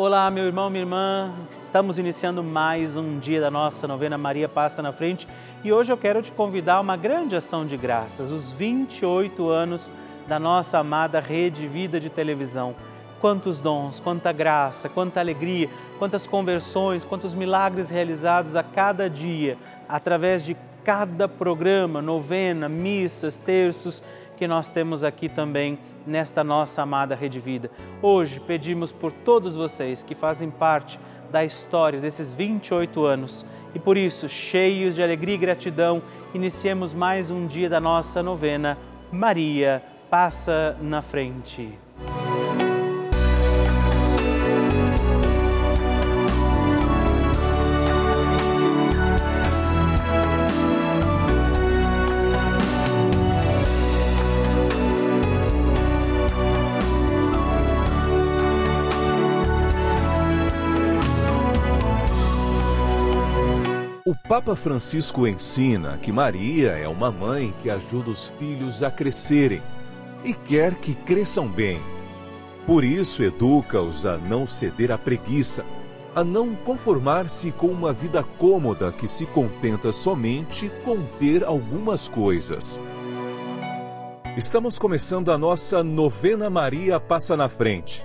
Olá, meu irmão, minha irmã. Estamos iniciando mais um dia da nossa novena Maria Passa na Frente e hoje eu quero te convidar a uma grande ação de graças, os 28 anos da nossa amada Rede Vida de Televisão. Quantos dons, quanta graça, quanta alegria, quantas conversões, quantos milagres realizados a cada dia, através de cada programa, novena, missas, terços que nós temos aqui também nesta nossa amada Rede Vida. Hoje pedimos por todos vocês que fazem parte da história desses 28 anos e por isso, cheios de alegria e gratidão, iniciemos mais um dia da nossa novena. Maria passa na frente. Papa Francisco ensina que Maria é uma mãe que ajuda os filhos a crescerem e quer que cresçam bem. Por isso, educa-os a não ceder à preguiça, a não conformar-se com uma vida cômoda que se contenta somente com ter algumas coisas. Estamos começando a nossa novena Maria Passa na Frente.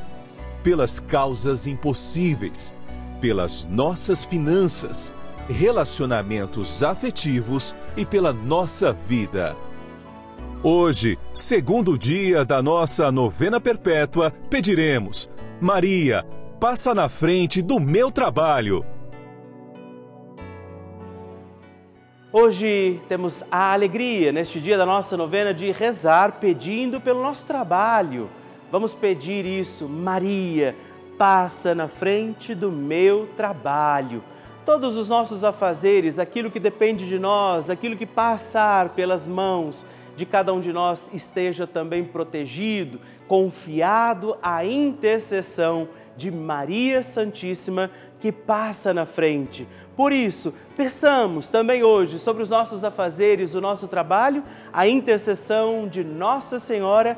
pelas causas impossíveis, pelas nossas finanças, relacionamentos afetivos e pela nossa vida. Hoje, segundo dia da nossa novena perpétua, pediremos: Maria, passa na frente do meu trabalho. Hoje temos a alegria, neste dia da nossa novena, de rezar pedindo pelo nosso trabalho Vamos pedir isso, Maria, passa na frente do meu trabalho. Todos os nossos afazeres, aquilo que depende de nós, aquilo que passar pelas mãos de cada um de nós, esteja também protegido, confiado à intercessão de Maria Santíssima que passa na frente. Por isso, peçamos também hoje sobre os nossos afazeres, o nosso trabalho, a intercessão de Nossa Senhora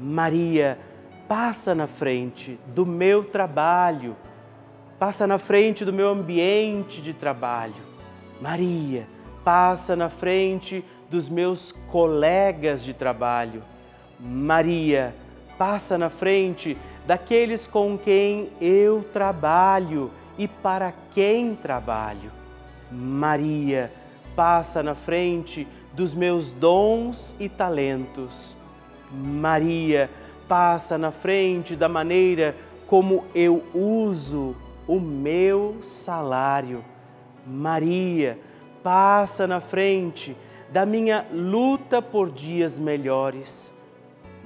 Maria, passa na frente do meu trabalho, passa na frente do meu ambiente de trabalho. Maria, passa na frente dos meus colegas de trabalho. Maria, passa na frente daqueles com quem eu trabalho e para quem trabalho. Maria, passa na frente dos meus dons e talentos. Maria passa na frente da maneira como eu uso o meu salário. Maria passa na frente da minha luta por dias melhores.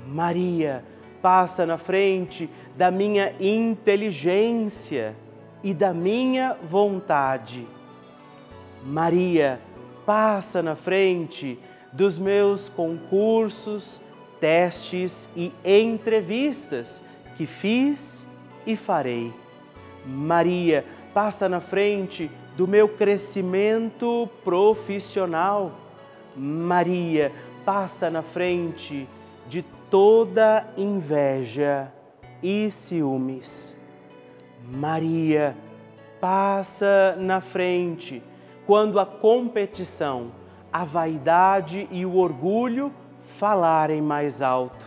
Maria passa na frente da minha inteligência e da minha vontade. Maria passa na frente dos meus concursos, testes e entrevistas que fiz e farei. Maria passa na frente do meu crescimento profissional. Maria, passa na frente de toda inveja e ciúmes. Maria, passa na frente quando a competição, a vaidade e o orgulho falarem mais alto.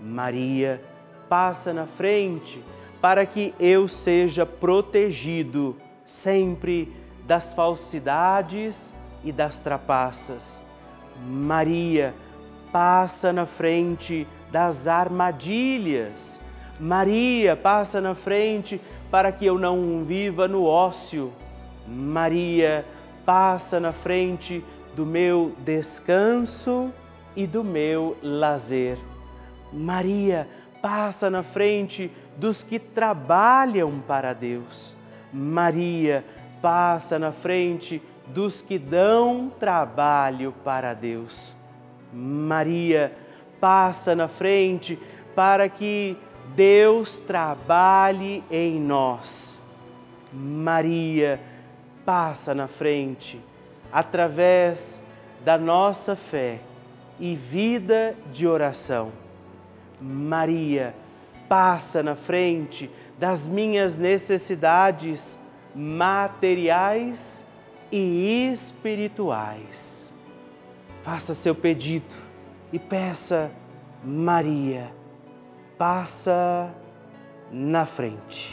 Maria, passa na frente para que eu seja protegido sempre das falsidades e das trapaças. Maria, passa na frente das armadilhas. Maria, passa na frente para que eu não viva no ócio. Maria, passa na frente do meu descanso e do meu lazer. Maria, passa na frente dos que trabalham para Deus. Maria, passa na frente dos que dão trabalho para Deus. Maria, passa na frente para que Deus trabalhe em nós. Maria, passa na frente através da nossa fé e vida de oração. Maria, passa na frente das minhas necessidades materiais e espirituais. Faça seu pedido e peça, Maria, passa na frente.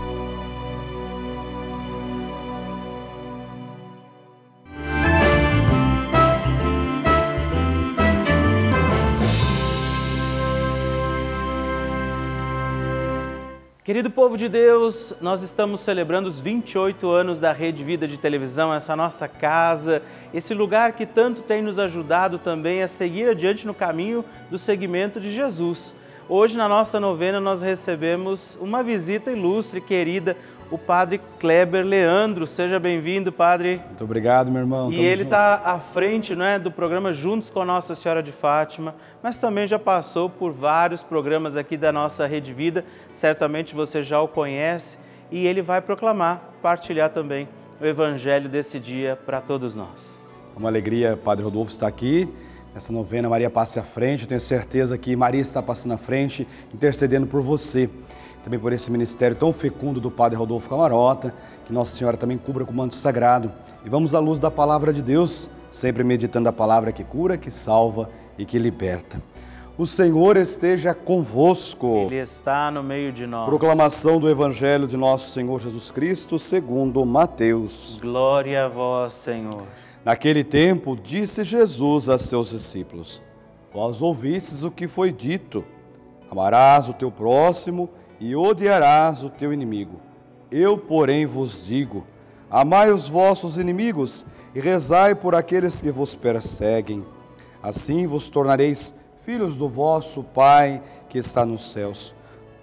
Querido povo de Deus, nós estamos celebrando os 28 anos da Rede Vida de Televisão, essa nossa casa, esse lugar que tanto tem nos ajudado também a seguir adiante no caminho do seguimento de Jesus. Hoje, na nossa novena, nós recebemos uma visita ilustre, querida, o Padre Kleber Leandro. Seja bem-vindo, Padre. Muito obrigado, meu irmão. E Tamo ele está à frente não é, do programa Juntos com Nossa Senhora de Fátima, mas também já passou por vários programas aqui da nossa Rede Vida. Certamente você já o conhece e ele vai proclamar, partilhar também o Evangelho desse dia para todos nós. Uma alegria, Padre Rodolfo, estar aqui. Essa novena, Maria passe à frente. Eu tenho certeza que Maria está passando à frente, intercedendo por você também por esse ministério tão fecundo do Padre Rodolfo Camarota, que Nossa Senhora também cubra com o manto sagrado. E vamos à luz da palavra de Deus, sempre meditando a palavra que cura, que salva e que liberta. O Senhor esteja convosco. Ele está no meio de nós. Proclamação do Evangelho de nosso Senhor Jesus Cristo, segundo Mateus. Glória a vós, Senhor. Naquele tempo, disse Jesus a seus discípulos: Vós ouvistes o que foi dito: Amarás o teu próximo e odiarás o teu inimigo. Eu, porém, vos digo: Amai os vossos inimigos e rezai por aqueles que vos perseguem. Assim vos tornareis filhos do vosso Pai que está nos céus,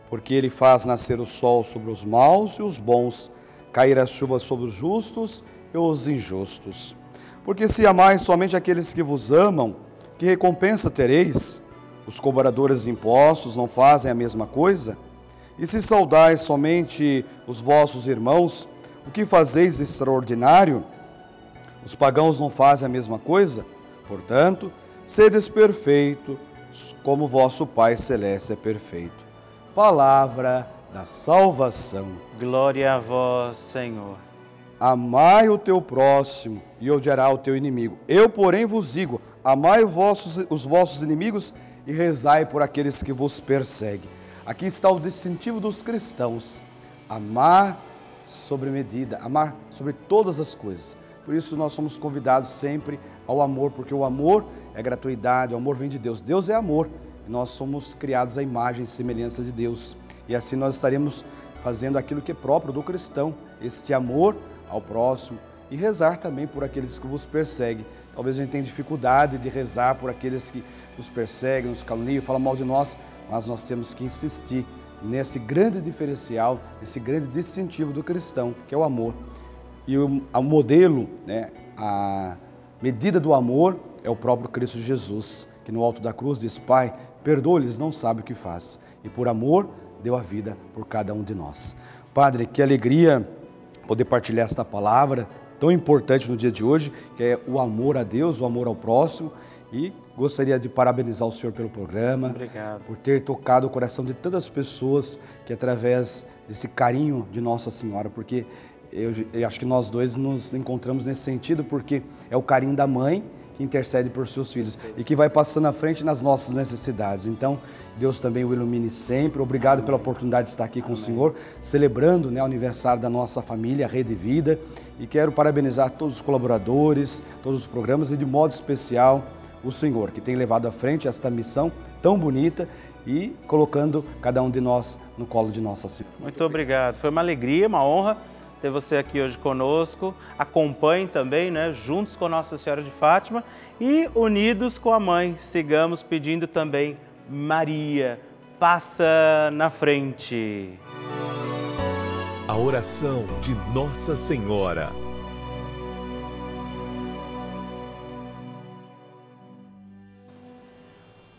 porque ele faz nascer o sol sobre os maus e os bons, cair a chuva sobre os justos e os injustos. Porque se amais somente aqueles que vos amam, que recompensa tereis? Os cobradores de impostos não fazem a mesma coisa? E se saudais somente os vossos irmãos, o que fazeis extraordinário? Os pagãos não fazem a mesma coisa? Portanto, sedes perfeitos, como vosso Pai Celeste é perfeito. Palavra da salvação. Glória a vós, Senhor. Amai o teu próximo e odiará o teu inimigo. Eu, porém, vos digo: amai os vossos, os vossos inimigos e rezai por aqueles que vos perseguem. Aqui está o distintivo dos cristãos: amar sobre medida, amar sobre todas as coisas. Por isso, nós somos convidados sempre ao amor, porque o amor é gratuidade, o amor vem de Deus. Deus é amor e nós somos criados à imagem e semelhança de Deus. E assim nós estaremos fazendo aquilo que é próprio do cristão, este amor ao próximo e rezar também por aqueles que vos perseguem. Talvez a gente tenha dificuldade de rezar por aqueles que nos perseguem, nos caluniam, falam mal de nós, mas nós temos que insistir nesse grande diferencial, esse grande distintivo do cristão, que é o amor. E o, o modelo, né, a medida do amor é o próprio Cristo Jesus, que no alto da cruz diz: Pai, perdoa-lhes, não sabe o que faz. E por amor deu a vida por cada um de nós. Padre, que alegria poder partilhar esta palavra tão importante no dia de hoje, que é o amor a Deus, o amor ao próximo. E gostaria de parabenizar o senhor pelo programa, Obrigado. por ter tocado o coração de tantas pessoas que através desse carinho de Nossa Senhora, porque eu, eu acho que nós dois nos encontramos nesse sentido, porque é o carinho da mãe que intercede por seus filhos e que vai passando à frente nas nossas necessidades. Então, Deus também o ilumine sempre. Obrigado pela oportunidade de estar aqui com Amém. o Senhor, celebrando né, o aniversário da nossa família, Rede Vida. E quero parabenizar todos os colaboradores, todos os programas e, de modo especial, o Senhor, que tem levado à frente esta missão tão bonita e colocando cada um de nós no colo de Nossa Senhora. Muito obrigado. Foi uma alegria, uma honra ter você aqui hoje conosco. Acompanhe também, né, juntos com Nossa Senhora de Fátima e unidos com a mãe, sigamos pedindo também Maria, passa na frente. A oração de Nossa Senhora.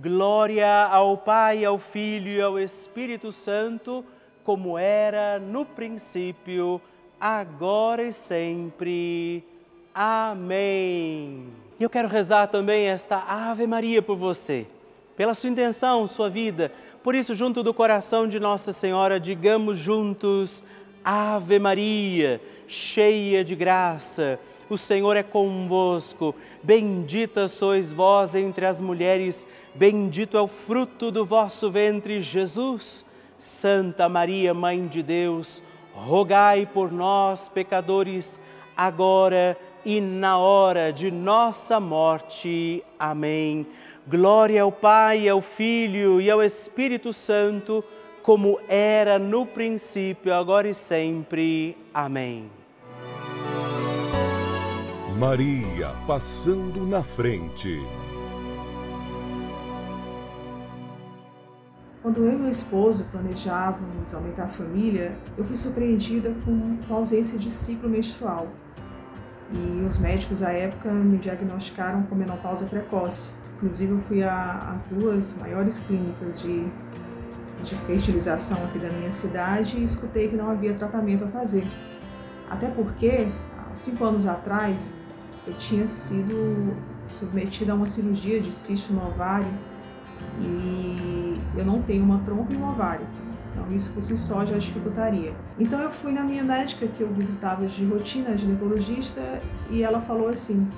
Glória ao Pai, ao Filho e ao Espírito Santo, como era no princípio, agora e sempre. Amém. E eu quero rezar também esta Ave Maria por você, pela sua intenção, sua vida. Por isso, junto do coração de Nossa Senhora, digamos juntos: Ave Maria, cheia de graça o Senhor é convosco. Bendita sois vós entre as mulheres, bendito é o fruto do vosso ventre, Jesus. Santa Maria, Mãe de Deus, rogai por nós, pecadores, agora e na hora de nossa morte. Amém. Glória ao Pai, ao Filho e ao Espírito Santo, como era no princípio, agora e sempre. Amém. Maria passando na frente. Quando eu e meu esposo planejávamos aumentar a família, eu fui surpreendida com a ausência de ciclo menstrual. E os médicos à época me diagnosticaram com menopausa precoce. Inclusive, eu fui às duas maiores clínicas de, de fertilização aqui da minha cidade e escutei que não havia tratamento a fazer. Até porque, há cinco anos atrás, eu tinha sido submetida a uma cirurgia de cisto no ovário e eu não tenho uma trompa e um ovário. Então isso por si só já dificultaria. Então eu fui na minha médica que eu visitava de rotina, ginecologista, e ela falou assim: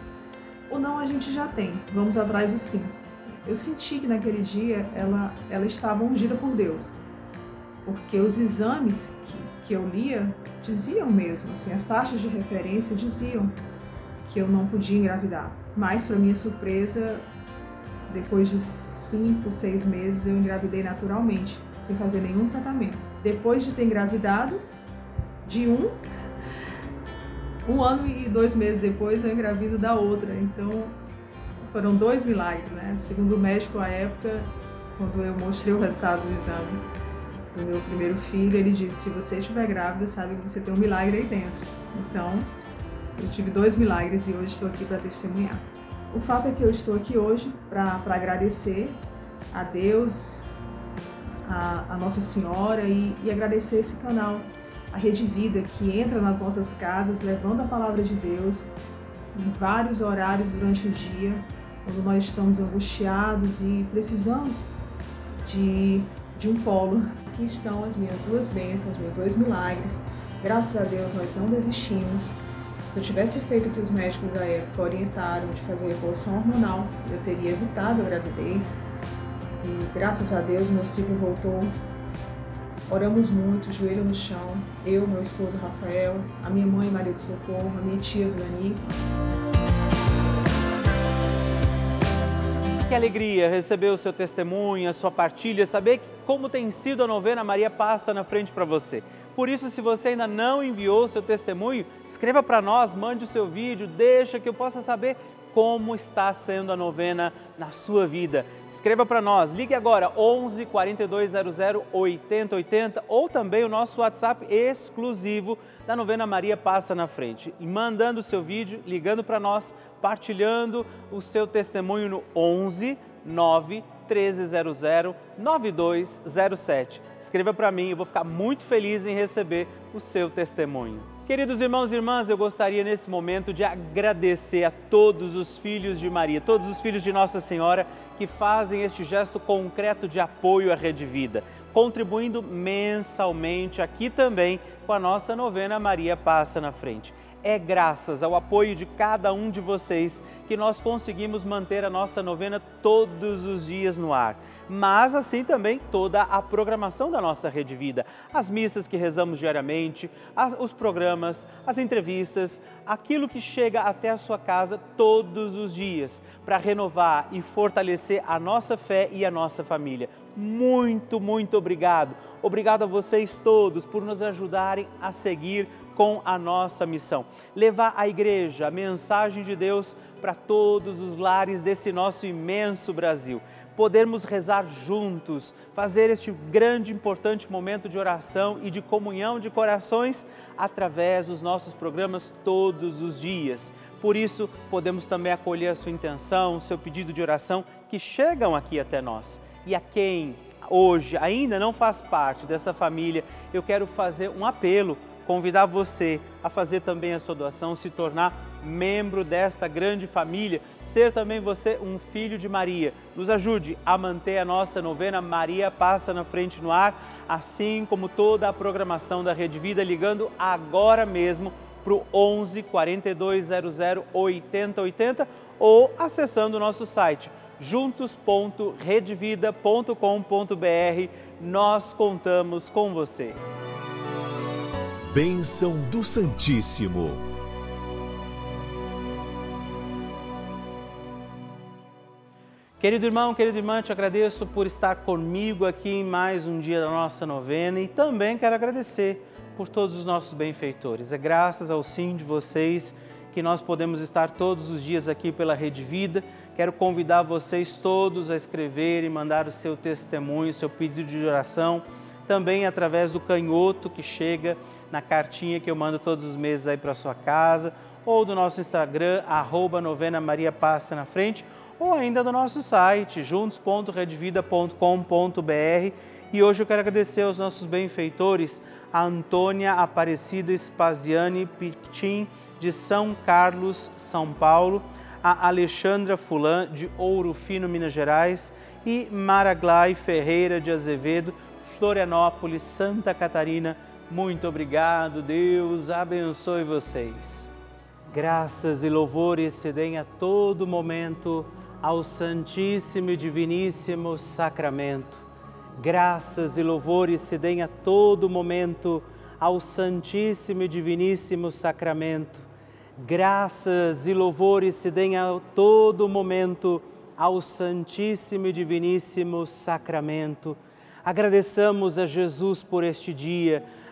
"O não a gente já tem, vamos atrás do sim". Eu senti que naquele dia ela ela estava ungida por Deus. Porque os exames que, que eu lia diziam mesmo, assim, as taxas de referência diziam que eu não podia engravidar. Mas, para minha surpresa, depois de cinco, seis meses, eu engravidei naturalmente, sem fazer nenhum tratamento. Depois de ter engravidado, de um, um ano e dois meses depois, eu engravido da outra. Então, foram dois milagres, né? Segundo o médico à época, quando eu mostrei o resultado do exame do meu primeiro filho, ele disse: se você estiver grávida, sabe que você tem um milagre aí dentro. Então, eu tive dois milagres e hoje estou aqui para testemunhar. O fato é que eu estou aqui hoje para agradecer a Deus, a, a Nossa Senhora e, e agradecer esse canal, a Rede Vida, que entra nas nossas casas levando a palavra de Deus em vários horários durante o dia, quando nós estamos angustiados e precisamos de, de um polo. Aqui estão as minhas duas bênçãos, meus dois milagres. Graças a Deus nós não desistimos. Se eu tivesse feito o que os médicos da época orientaram de fazer reposição hormonal, eu teria evitado a gravidez. E graças a Deus meu ciclo voltou. Oramos muito, joelho no chão, eu, meu esposo Rafael, a minha mãe Maria de Socorro, a minha tia Vilani. Que alegria receber o seu testemunho, a sua partilha, saber como tem sido a novena Maria Passa na frente para você. Por isso, se você ainda não enviou o seu testemunho, escreva para nós, mande o seu vídeo, deixa que eu possa saber como está sendo a novena na sua vida. Escreva para nós, ligue agora 11 4200 8080 ou também o nosso WhatsApp exclusivo da novena Maria Passa na Frente. Mandando o seu vídeo, ligando para nós, partilhando o seu testemunho no 11 9 1300 9207. Escreva para mim, eu vou ficar muito feliz em receber o seu testemunho. Queridos irmãos e irmãs, eu gostaria nesse momento de agradecer a todos os filhos de Maria, todos os filhos de Nossa Senhora que fazem este gesto concreto de apoio à Rede Vida, contribuindo mensalmente aqui também com a nossa novena Maria Passa na Frente. É graças ao apoio de cada um de vocês que nós conseguimos manter a nossa novena todos os dias no ar. Mas assim também toda a programação da nossa Rede Vida, as missas que rezamos diariamente, as, os programas, as entrevistas, aquilo que chega até a sua casa todos os dias para renovar e fortalecer a nossa fé e a nossa família. Muito, muito obrigado. Obrigado a vocês todos por nos ajudarem a seguir com a nossa missão. Levar a igreja, a mensagem de Deus para todos os lares desse nosso imenso Brasil. podermos rezar juntos, fazer este grande, importante momento de oração e de comunhão de corações através dos nossos programas todos os dias. Por isso, podemos também acolher a sua intenção, o seu pedido de oração que chegam aqui até nós. E a quem hoje ainda não faz parte dessa família, eu quero fazer um apelo convidar você a fazer também a sua doação, se tornar membro desta grande família, ser também você um filho de Maria. Nos ajude a manter a nossa novena Maria Passa na Frente no Ar, assim como toda a programação da Rede Vida, ligando agora mesmo para o 11 4200 8080 ou acessando o nosso site juntos.redvida.com.br. Nós contamos com você. Bênção do Santíssimo. Querido irmão, querida irmã, te agradeço por estar comigo aqui em mais um dia da nossa novena e também quero agradecer por todos os nossos benfeitores. É graças ao sim de vocês que nós podemos estar todos os dias aqui pela Rede Vida. Quero convidar vocês todos a escrever e mandar o seu testemunho, o seu pedido de oração também através do canhoto que chega na cartinha que eu mando todos os meses aí para sua casa, ou do nosso Instagram, arroba novena Maria Passa na frente, ou ainda do nosso site, juntos.redvida.com.br. E hoje eu quero agradecer aos nossos benfeitores, a Antônia Aparecida Spaziani Pictim, de São Carlos, São Paulo, a Alexandra Fulan, de Ouro Fino, Minas Gerais, e Maraglai Ferreira de Azevedo, Florianópolis, Santa Catarina. Muito obrigado, Deus abençoe vocês. Graças e louvores se deem a todo momento ao Santíssimo e Diviníssimo Sacramento. Graças e louvores se deem a todo momento ao Santíssimo e Diviníssimo Sacramento. Graças e louvores se deem a todo momento ao Santíssimo e Diviníssimo Sacramento. Agradeçamos a Jesus por este dia,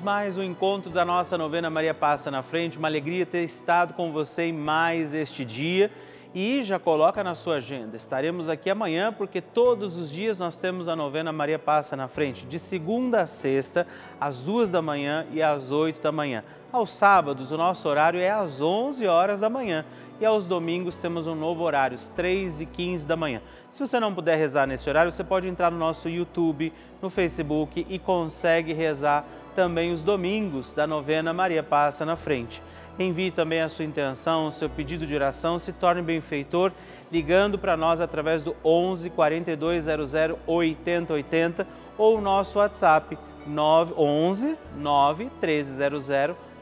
Mais um encontro da nossa novena Maria Passa na Frente. Uma alegria ter estado com você em mais este dia e já coloca na sua agenda. Estaremos aqui amanhã porque todos os dias nós temos a novena Maria Passa na Frente, de segunda a sexta, às duas da manhã e às oito da manhã. Aos sábados, o nosso horário é às onze horas da manhã e aos domingos temos um novo horário, às três e quinze da manhã. Se você não puder rezar nesse horário, você pode entrar no nosso YouTube, no Facebook e consegue rezar também os domingos da novena Maria Passa na Frente. Envie também a sua intenção, o seu pedido de oração, se torne benfeitor ligando para nós através do 11 4200 8080 ou o nosso WhatsApp 911 9 1300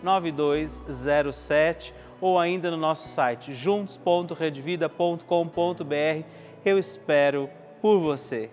9207 ou ainda no nosso site juntos.redvida.com.br. Eu espero por você.